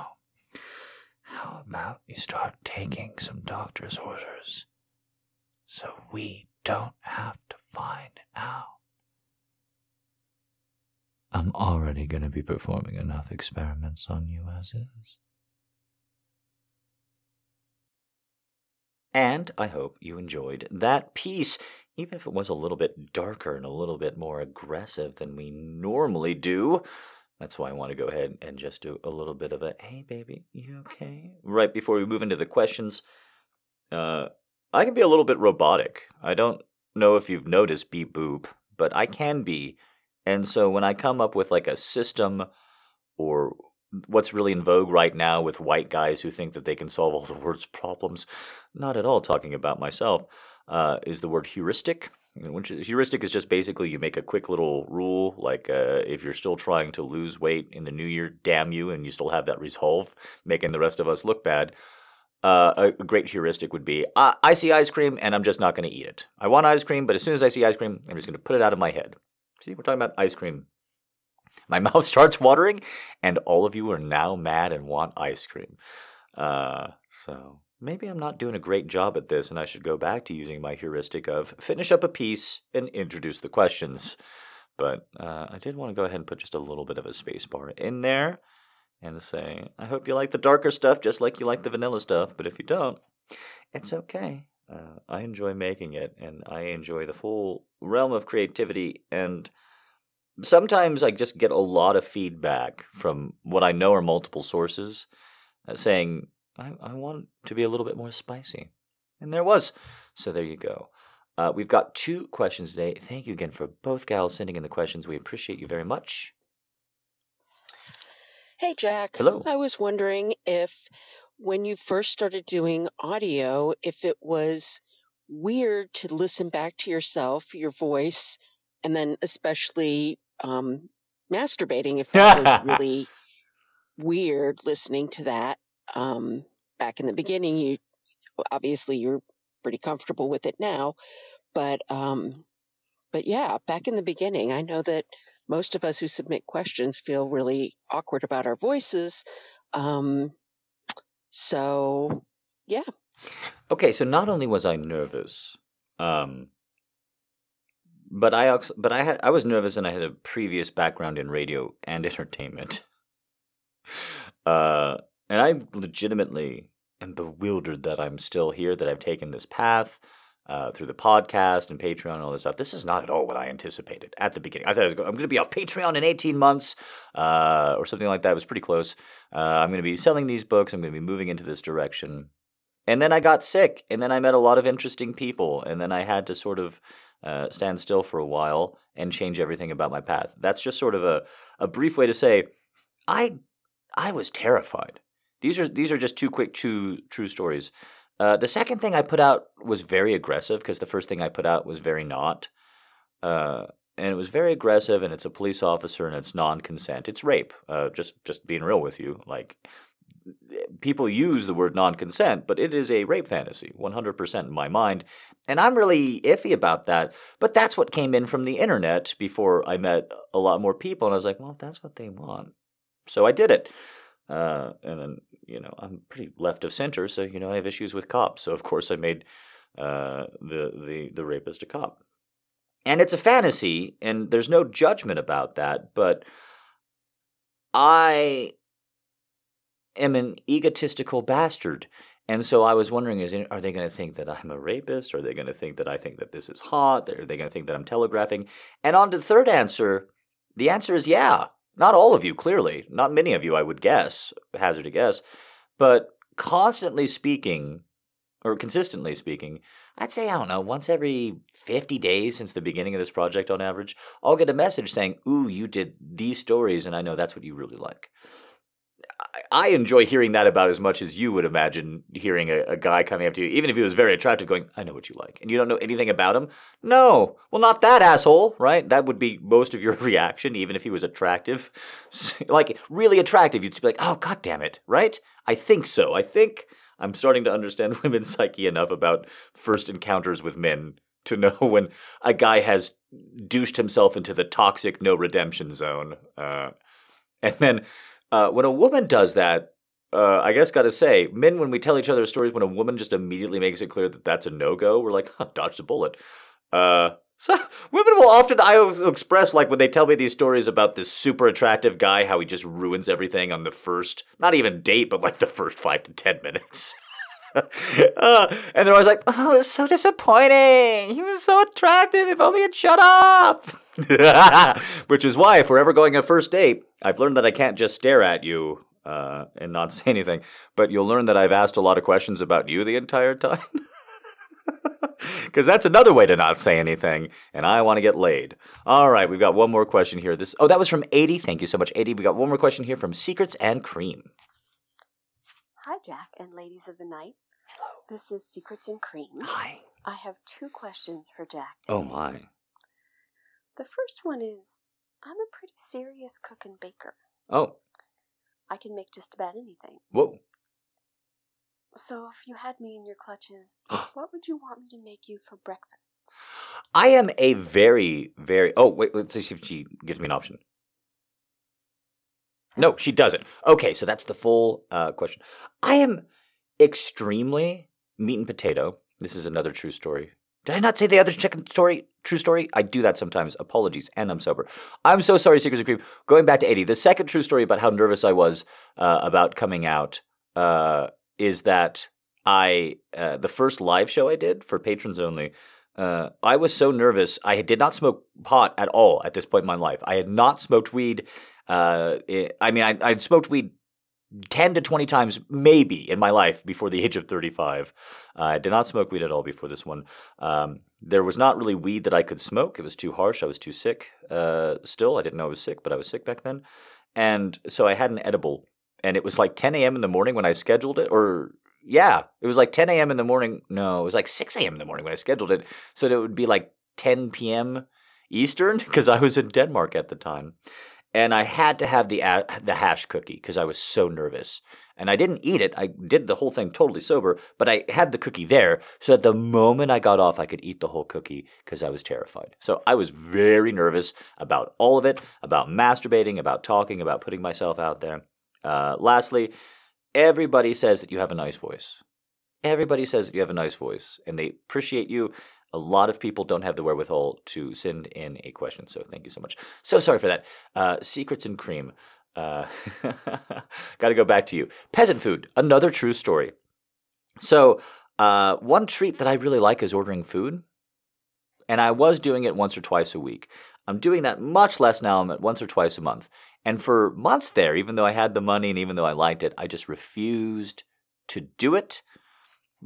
how about you start taking some doctor's orders so we don't have to find out? I'm already going to be performing enough experiments on you as is. And I hope you enjoyed that piece, even if it was a little bit darker and a little bit more aggressive than we normally do. That's why I want to go ahead and just do a little bit of a hey, baby, you okay? Right before we move into the questions. Uh, I can be a little bit robotic. I don't know if you've noticed beep boop, but I can be. And so when I come up with like a system or what's really in vogue right now with white guys who think that they can solve all the world's problems. Not at all talking about myself. Uh, is the word heuristic. Which heuristic is just basically you make a quick little rule, like uh, if you're still trying to lose weight in the new year, damn you, and you still have that resolve, making the rest of us look bad. Uh, a great heuristic would be I, I see ice cream and I'm just not going to eat it. I want ice cream, but as soon as I see ice cream, I'm just going to put it out of my head. See, we're talking about ice cream my mouth starts watering, and all of you are now mad and want ice cream. Uh, so maybe I'm not doing a great job at this, and I should go back to using my heuristic of finish up a piece and introduce the questions. But uh, I did want to go ahead and put just a little bit of a space bar in there and say, I hope you like the darker stuff just like you like the vanilla stuff, but if you don't, it's okay. Uh, I enjoy making it, and I enjoy the full realm of creativity and sometimes I just get a lot of feedback from what I know are multiple sources uh, saying, I, I want to be a little bit more spicy. And there was. So there you go. Uh, we've got two questions today. Thank you again for both gals sending in the questions. We appreciate you very much. Hey, Jack. Hello. I was wondering if when you first started doing audio, if it was weird to listen back to yourself, your voice, and then especially um, masturbating if that was really weird listening to that. Um, back in the beginning, you obviously you're pretty comfortable with it now, but um, but yeah, back in the beginning, I know that most of us who submit questions feel really awkward about our voices. Um, so yeah. Okay, so not only was I nervous, um, but I but I had I was nervous and I had a previous background in radio and entertainment. Uh, and I legitimately am bewildered that I'm still here, that I've taken this path uh, through the podcast and Patreon and all this stuff. This is not at all what I anticipated at the beginning. I thought I I'm going to be off Patreon in 18 months uh, or something like that. It was pretty close. Uh, I'm going to be selling these books. I'm going to be moving into this direction. And then I got sick, and then I met a lot of interesting people, and then I had to sort of uh, stand still for a while and change everything about my path. That's just sort of a, a brief way to say I I was terrified. These are these are just two quick two true stories. Uh, the second thing I put out was very aggressive because the first thing I put out was very not. Uh, and it was very aggressive, and it's a police officer, and it's non-consent. It's rape. Uh, just just being real with you, like people use the word non-consent, but it is a rape fantasy, 100% in my mind. And I'm really iffy about that. But that's what came in from the internet before I met a lot more people. And I was like, well, if that's what they want. So I did it. Uh, and then, you know, I'm pretty left of center. So, you know, I have issues with cops. So, of course, I made uh, the, the, the rapist a cop. and it's a fantasy, and there's no judgment about that, but I am an egotistical bastard. And so I was wondering, is are they going to think that I'm a rapist? Are they going to think that I think that this is hot? Are they going to think that I'm telegraphing? And on to the third answer, the answer is yeah. Not all of you, clearly. Not many of you, I would guess, hazard a guess. But constantly speaking, or consistently speaking, I'd say, I don't know, once every 50 days since the beginning of this project on average, I'll get a message saying, Ooh, you did these stories, and I know that's what you really like. I enjoy hearing that about as much as you would imagine hearing a, a, guy coming up to you, even if he was very attractive, going, I know what you like. And you don't know anything about him? No. Well, not that asshole, right? That would be most of your reaction, even if he was attractive. like, really attractive, you'd be like, oh, god damn it, right? I think so. I think I'm starting to understand women's psyche enough about first encounters with men to know when a guy has douched himself into the toxic no redemption zone. Uh, and then uh, when a woman does that, uh, I guess got to say, men, when we tell each other stories, when a woman just immediately makes it clear that that's a no go, we're like, huh, dodged a bullet. Uh, so women will often, I express like when they tell me these stories about this super attractive guy, how he just ruins everything on the first, not even date, but like the first five to ten minutes. uh, and they're always like, "Oh, it's so disappointing. He was so attractive. If only he'd shut up." Which is why, if we're ever going on a first date, I've learned that I can't just stare at you uh, and not say anything. But you'll learn that I've asked a lot of questions about you the entire time. Because that's another way to not say anything, and I want to get laid. All right, we've got one more question here. This oh, that was from 80. Thank you so much, 80. We got one more question here from Secrets and Cream. Hi, Jack and ladies of the night. Hello. This is Secrets and Cream. Hi. I have two questions for Jack. Oh my. The first one is I'm a pretty serious cook and baker. Oh. I can make just about anything. Whoa. So if you had me in your clutches, what would you want me to make you for breakfast? I am a very, very. Oh, wait, let's see if she gives me an option. No, she doesn't. Okay, so that's the full uh, question. I am extremely meat and potato. This is another true story. Did I not say the other chicken story? True story? I do that sometimes. Apologies, and I'm sober. I'm so sorry, Secrets of Cream. Going back to 80, the second true story about how nervous I was uh, about coming out uh, is that I, uh, the first live show I did for patrons only, uh, I was so nervous. I did not smoke pot at all at this point in my life. I had not smoked weed. Uh, it, I mean, I, I'd smoked weed 10 to 20 times maybe in my life before the age of 35. Uh, I did not smoke weed at all before this one. Um, there was not really weed that I could smoke. It was too harsh. I was too sick. Uh, still, I didn't know I was sick, but I was sick back then. And so I had an edible. And it was like 10 a.m. in the morning when I scheduled it, or yeah, it was like 10 a.m. in the morning. No, it was like 6 a.m. in the morning when I scheduled it. So it would be like 10 p.m. Eastern because I was in Denmark at the time and I had to have the the hash cookie because I was so nervous. And I didn't eat it. I did the whole thing totally sober, but I had the cookie there, so at the moment I got off, I could eat the whole cookie because I was terrified. So I was very nervous about all of it, about masturbating, about talking, about putting myself out there. Uh, lastly, everybody says that you have a nice voice. Everybody says that you have a nice voice, and they appreciate you a lot of people don't have the wherewithal to send in a question. So thank you so much. So sorry for that. Uh, secrets and cream. Uh, Got to go back to you. Peasant food. Another true story. So uh, one treat that I really like is ordering food, and I was doing it once or twice a week. I'm doing that much less now. I'm at once or twice a month. And for months there, even though I had the money and even though I liked it, I just refused to do it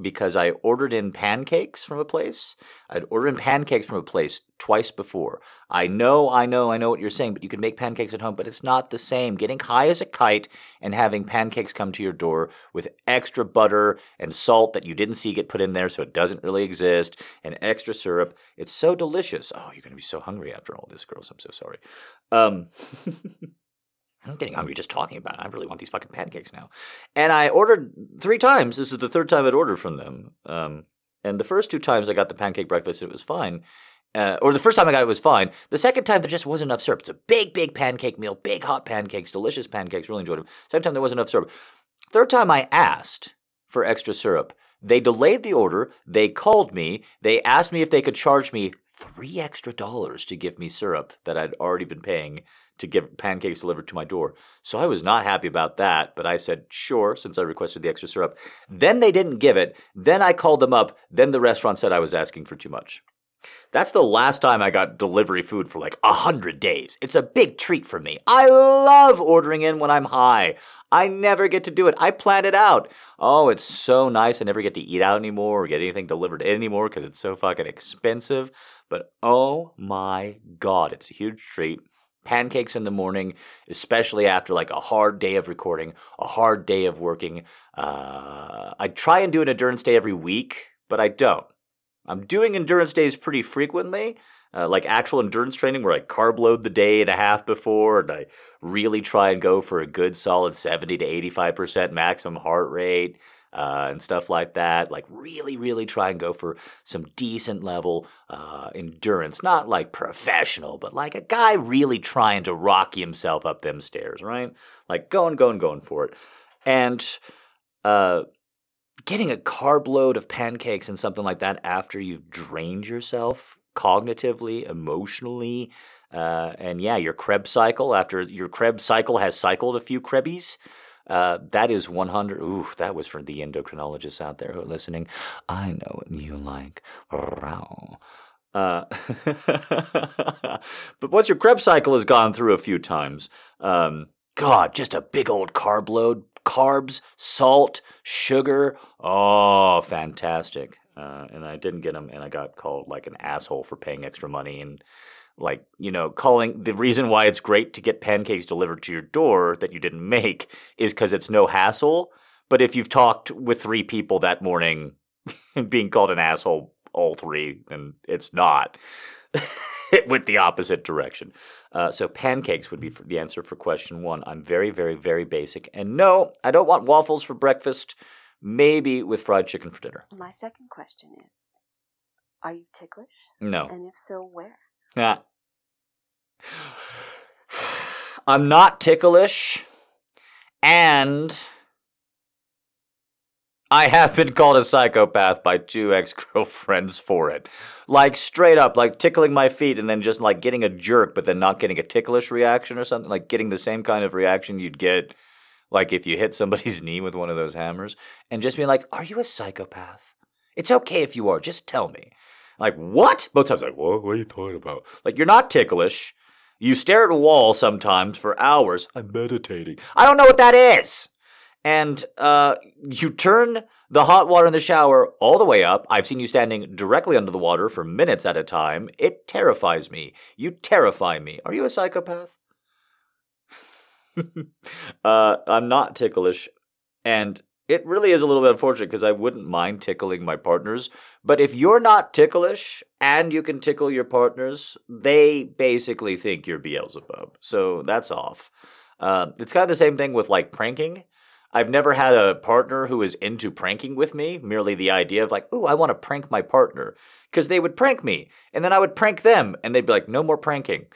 because I ordered in pancakes from a place. I'd ordered in pancakes from a place twice before. I know, I know, I know what you're saying, but you can make pancakes at home, but it's not the same. Getting high as a kite and having pancakes come to your door with extra butter and salt that you didn't see get put in there so it doesn't really exist and extra syrup. It's so delicious. Oh, you're going to be so hungry after all this, girls. I'm so sorry. Um, I'm getting hungry just talking about it. I really want these fucking pancakes now. And I ordered three times. This is the third time I'd ordered from them. Um, and the first two times I got the pancake breakfast, it was fine. Uh, or the first time I got it was fine. The second time there just wasn't enough syrup. It's a big, big pancake meal, big hot pancakes, delicious pancakes. Really enjoyed them. Second time there wasn't enough syrup. Third time I asked for extra syrup. They delayed the order. They called me. They asked me if they could charge me three extra dollars to give me syrup that I'd already been paying to get pancakes delivered to my door. So I was not happy about that, but I said, sure, since I requested the extra syrup. Then they didn't give it. Then I called them up. Then the restaurant said I was asking for too much. That's the last time I got delivery food for like a hundred days. It's a big treat for me. I love ordering in when I'm high. I never get to do it. I plan it out. Oh, it's so nice. I never get to eat out anymore or get anything delivered anymore because it's so fucking expensive. But oh my god, it's a huge treat. Pancakes in the morning, especially after like a hard day of recording, a hard day of working. Uh, I try and do an endurance day every week, but I don't. I'm doing endurance days pretty frequently, uh, like actual endurance training where I carb load the day and a half before, and I really try and go for a good solid 70 to 85% maximum heart rate. Uh, and stuff like that. Like, really, really try and go for some decent level uh, endurance. Not like professional, but like a guy really trying to rock himself up them stairs, right? Like, going, going, going for it. And uh, getting a carb load of pancakes and something like that after you've drained yourself cognitively, emotionally, uh, and yeah, your Krebs cycle after your Krebs cycle has cycled a few Krebbies. Uh, that is 100. Ooh, that was for the endocrinologists out there who are listening. I know what you like. Wow. Uh, but once your Krebs cycle has gone through a few times, um, God, just a big old carb load, carbs, salt, sugar. Oh, fantastic. Uh, and I didn't get them, and I got called like an asshole for paying extra money and like you know calling the reason why it's great to get pancakes delivered to your door that you didn't make is because it's no hassle. But if you've talked with three people that morning being called an asshole all three then it's not it went the opposite direction. Uh, so pancakes would be the answer for question one. I'm very very very basic. And no i don't want waffles for breakfast maybe with fried chicken for dinner. My second question is Are you ticklish? no. And if so, where? Yeah. I'm not ticklish, and I have been called a psychopath by two ex girlfriends for it. Like, straight up, like tickling my feet and then just like getting a jerk, but then not getting a ticklish reaction or something. Like, getting the same kind of reaction you'd get, like, if you hit somebody's knee with one of those hammers, and just being like, Are you a psychopath? It's okay if you are, just tell me. Like, what? Both times, like, what? What are you talking about? Like, you're not ticklish. You stare at a wall sometimes for hours. I'm meditating. I don't know what that is. And uh, you turn the hot water in the shower all the way up. I've seen you standing directly under the water for minutes at a time. It terrifies me. You terrify me. Are you a psychopath? uh, I'm not ticklish. And it really is a little bit unfortunate because I wouldn't mind tickling my partners. But if you're not ticklish and you can tickle your partners, they basically think you're Beelzebub. So that's off. Uh, it's kind of the same thing with like pranking. I've never had a partner who is into pranking with me, merely the idea of like, ooh, I want to prank my partner. Because they would prank me, and then I would prank them, and they'd be like, no more pranking.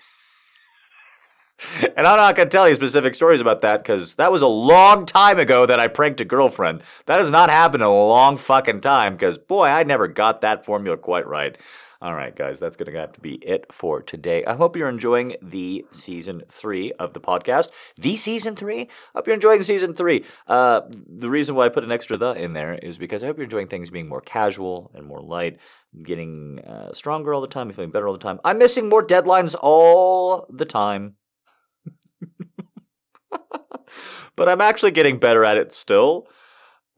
And I'm not going to tell you specific stories about that because that was a long time ago that I pranked a girlfriend. That has not happened in a long fucking time because, boy, I never got that formula quite right. All right, guys, that's going to have to be it for today. I hope you're enjoying the season three of the podcast. The season three? hope you're enjoying season three. Uh, the reason why I put an extra the in there is because I hope you're enjoying things being more casual and more light, getting uh, stronger all the time, feeling better all the time. I'm missing more deadlines all the time. But I'm actually getting better at it still.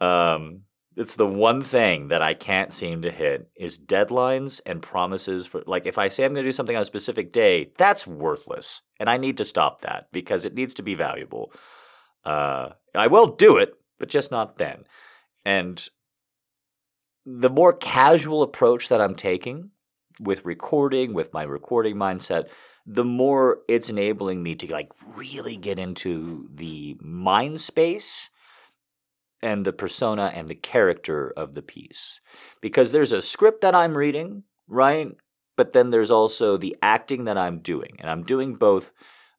Um, it's the one thing that I can't seem to hit is deadlines and promises for like if I say I'm going to do something on a specific day, that's worthless, and I need to stop that because it needs to be valuable. Uh, I will do it, but just not then. And the more casual approach that I'm taking with recording, with my recording mindset, the more it's enabling me to like really get into the mind space and the persona and the character of the piece. Because there's a script that I'm reading, right? But then there's also the acting that I'm doing. And I'm doing both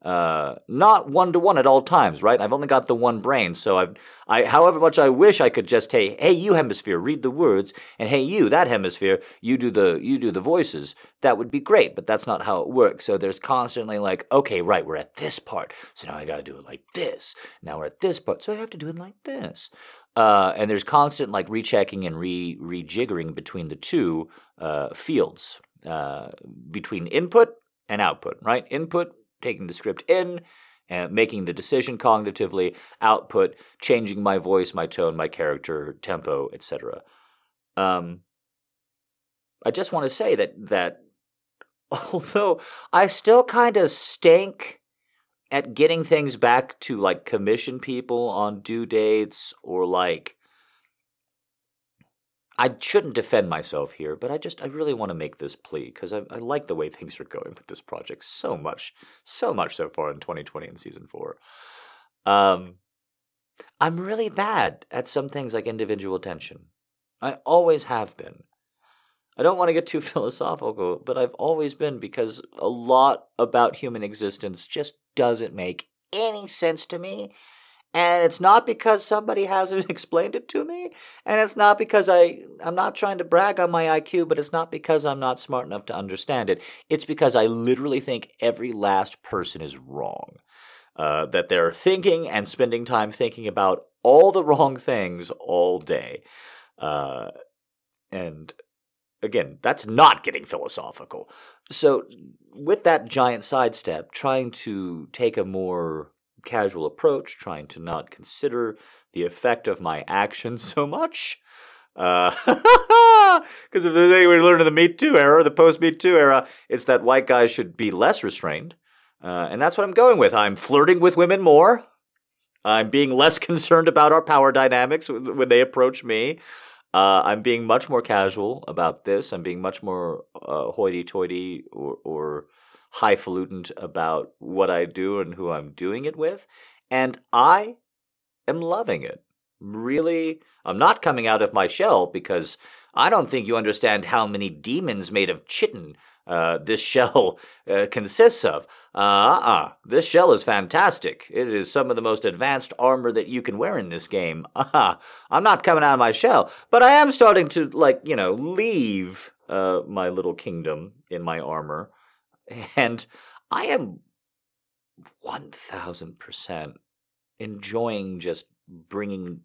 uh, not one to one at all times, right? I've only got the one brain, so I've, I, however much I wish I could just, hey, hey, you hemisphere, read the words, and hey, you, that hemisphere, you do the, you do the voices. That would be great, but that's not how it works. So there's constantly like, okay, right, we're at this part, so now I gotta do it like this. Now we're at this part, so I have to do it like this. Uh, and there's constant like rechecking and re rejiggering between the two uh, fields, uh, between input and output, right? Input taking the script in and making the decision cognitively, output changing my voice, my tone, my character, tempo, etc. Um, I just want to say that that although I still kind of stink at getting things back to like commission people on due dates or like I shouldn't defend myself here, but I just I really want to make this plea because I, I like the way things are going with this project so much, so much so far in 2020 and season four. Um, I'm really bad at some things like individual attention. I always have been. I don't want to get too philosophical, but I've always been because a lot about human existence just doesn't make any sense to me and it's not because somebody hasn't explained it to me and it's not because i i'm not trying to brag on my iq but it's not because i'm not smart enough to understand it. It's because i literally think every last person is wrong uh, that they're thinking and spending time thinking about all the wrong things all day uh, and again that's not getting philosophical. So with that giant sidestep trying to take a more casual approach, trying to not consider the effect of my actions so much. Because uh, if there's anything we learned in the Me Too era, the post Me Too era, it's that white guys should be less restrained. Uh, and that's what I'm going with. I'm flirting with women more. I'm being less concerned about our power dynamics when they approach me. Uh, I'm being much more casual about this. I'm being much more uh, hoity-toity or, or highfalutin about what I do and who I'm doing it with. And I am loving it. Really, I'm not coming out of my shell because I don't think you understand how many demons made of chitin uh, this shell uh, consists of. Uh uh This shell is fantastic. It is some of the most advanced armor that you can wear in this game. Uh I'm not coming out of my shell, but I am starting to, like, you know, leave uh, my little kingdom in my armor and I am 1000% enjoying just bringing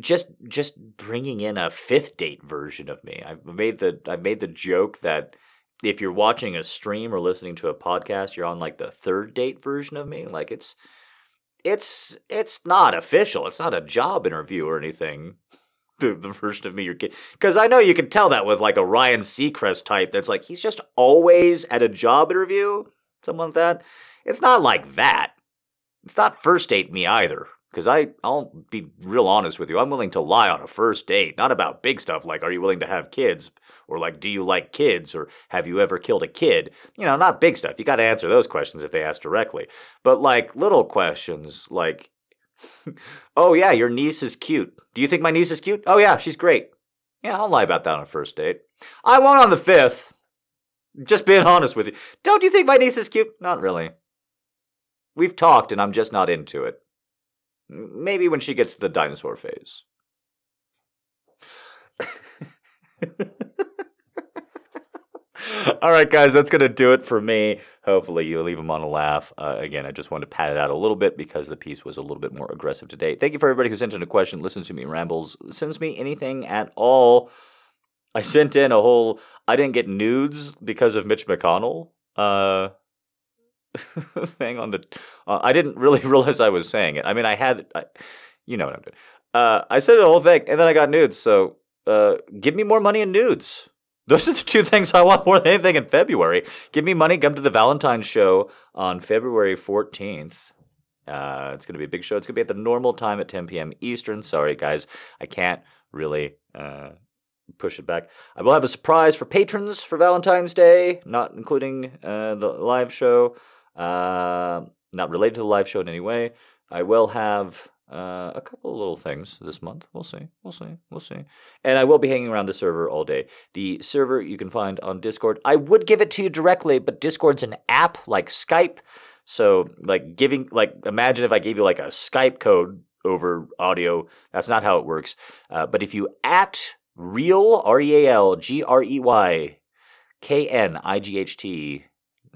just just bringing in a fifth date version of me. I've made the I made the joke that if you're watching a stream or listening to a podcast, you're on like the third date version of me. Like it's it's it's not official. It's not a job interview or anything the, the version of me you're getting. Because I know you can tell that with like a Ryan Seacrest type that's like, he's just always at a job interview, something like that. It's not like that. It's not first date me either. Because I, I'll be real honest with you. I'm willing to lie on a first date, not about big stuff like, are you willing to have kids? Or like, do you like kids? Or have you ever killed a kid? You know, not big stuff. You got to answer those questions if they ask directly. But like little questions, like, oh, yeah, your niece is cute. Do you think my niece is cute? Oh, yeah, she's great. Yeah, I'll lie about that on a first date. I won't on the fifth. Just being honest with you. Don't you think my niece is cute? Not really. We've talked and I'm just not into it. Maybe when she gets to the dinosaur phase. All right, guys, that's going to do it for me. Hopefully, you leave them on a laugh. Uh, again, I just wanted to pat it out a little bit because the piece was a little bit more aggressive today. Thank you for everybody who sent in a question, listens to me rambles, sends me anything at all. I sent in a whole. I didn't get nudes because of Mitch McConnell. Uh, thing on the. Uh, I didn't really realize I was saying it. I mean, I had. I, you know what I'm doing. Uh, I said the whole thing, and then I got nudes. So, uh, give me more money in nudes. Those are the two things I want more than anything in February. Give me money, come to the Valentine's show on February 14th. Uh, it's going to be a big show. It's going to be at the normal time at 10 p.m. Eastern. Sorry, guys. I can't really uh, push it back. I will have a surprise for patrons for Valentine's Day, not including uh, the live show, uh, not related to the live show in any way. I will have uh, a couple of little things this month. We'll see. We'll see. We'll see. And I will be hanging around the server all day. The server you can find on Discord. I would give it to you directly, but Discord's an app like Skype. So, like giving, like, imagine if I gave you like a Skype code over audio. That's not how it works. Uh, but if you at real R E A L G R E Y K N I G H T,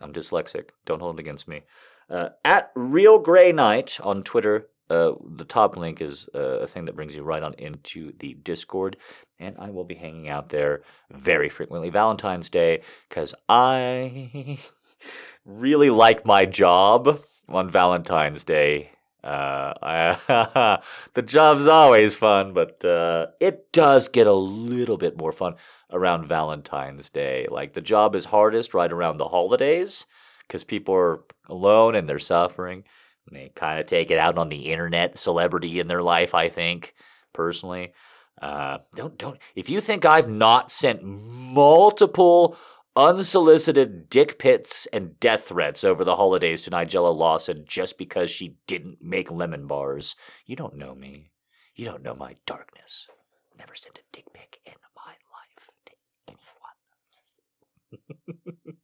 I'm dyslexic. Don't hold it against me. Uh, at Real Grey Knight on Twitter. Uh, the top link is uh, a thing that brings you right on into the Discord, and I will be hanging out there very frequently Valentine's Day because I really like my job on Valentine's Day. Uh, I, the job's always fun, but uh, it does get a little bit more fun around Valentine's Day. Like the job is hardest right around the holidays because people are alone and they're suffering. They kind of take it out on the internet, celebrity in their life. I think personally, uh, don't don't. If you think I've not sent multiple unsolicited dick pits and death threats over the holidays to Nigella Lawson just because she didn't make lemon bars, you don't know me. You don't know my darkness. Never sent a dick pic in my life to anyone.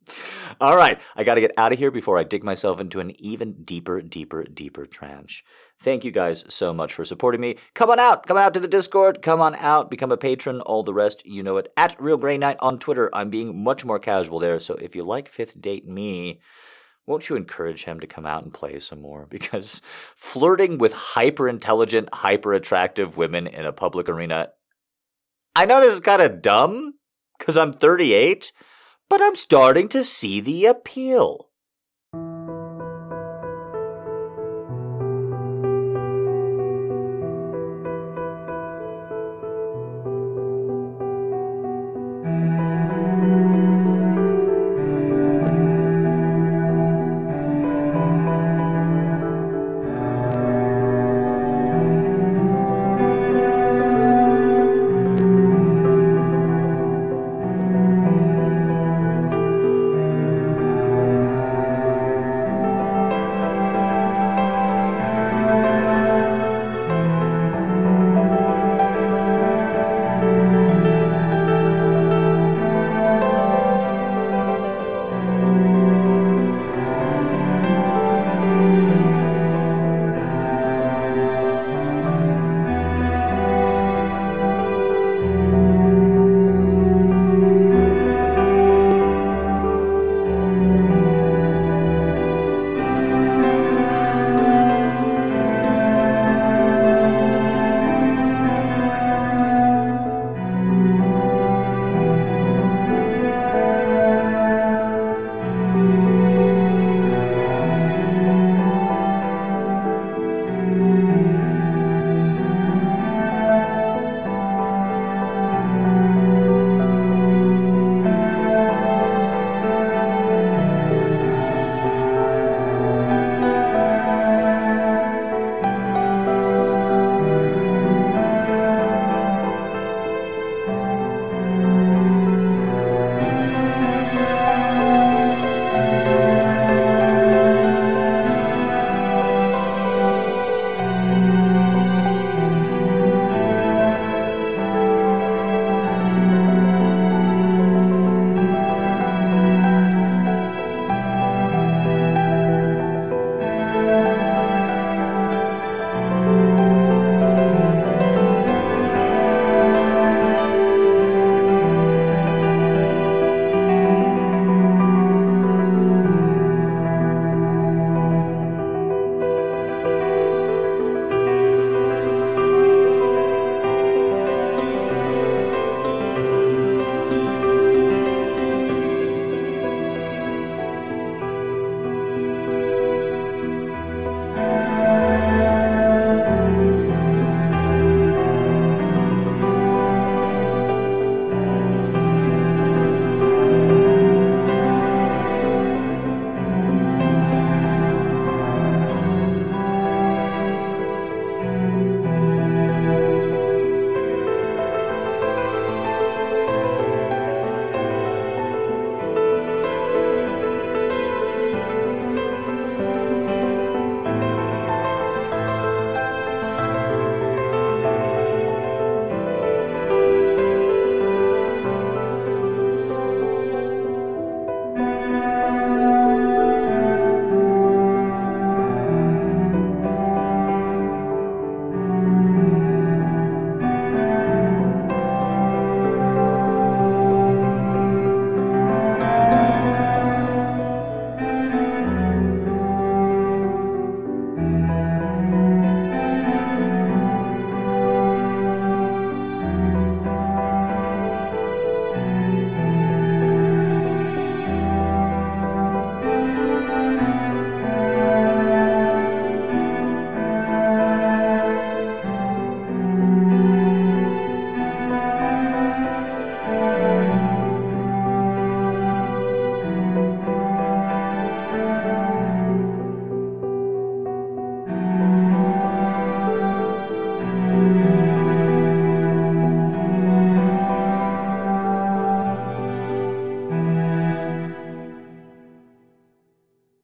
All right, I got to get out of here before I dig myself into an even deeper, deeper, deeper trench. Thank you guys so much for supporting me. Come on out, come out to the Discord, come on out, become a patron, all the rest, you know it. At Real Grey Knight on Twitter, I'm being much more casual there, so if you like Fifth Date Me, won't you encourage him to come out and play some more? Because flirting with hyper intelligent, hyper attractive women in a public arena, I know this is kind of dumb because I'm 38, but I'm starting to see the appeal.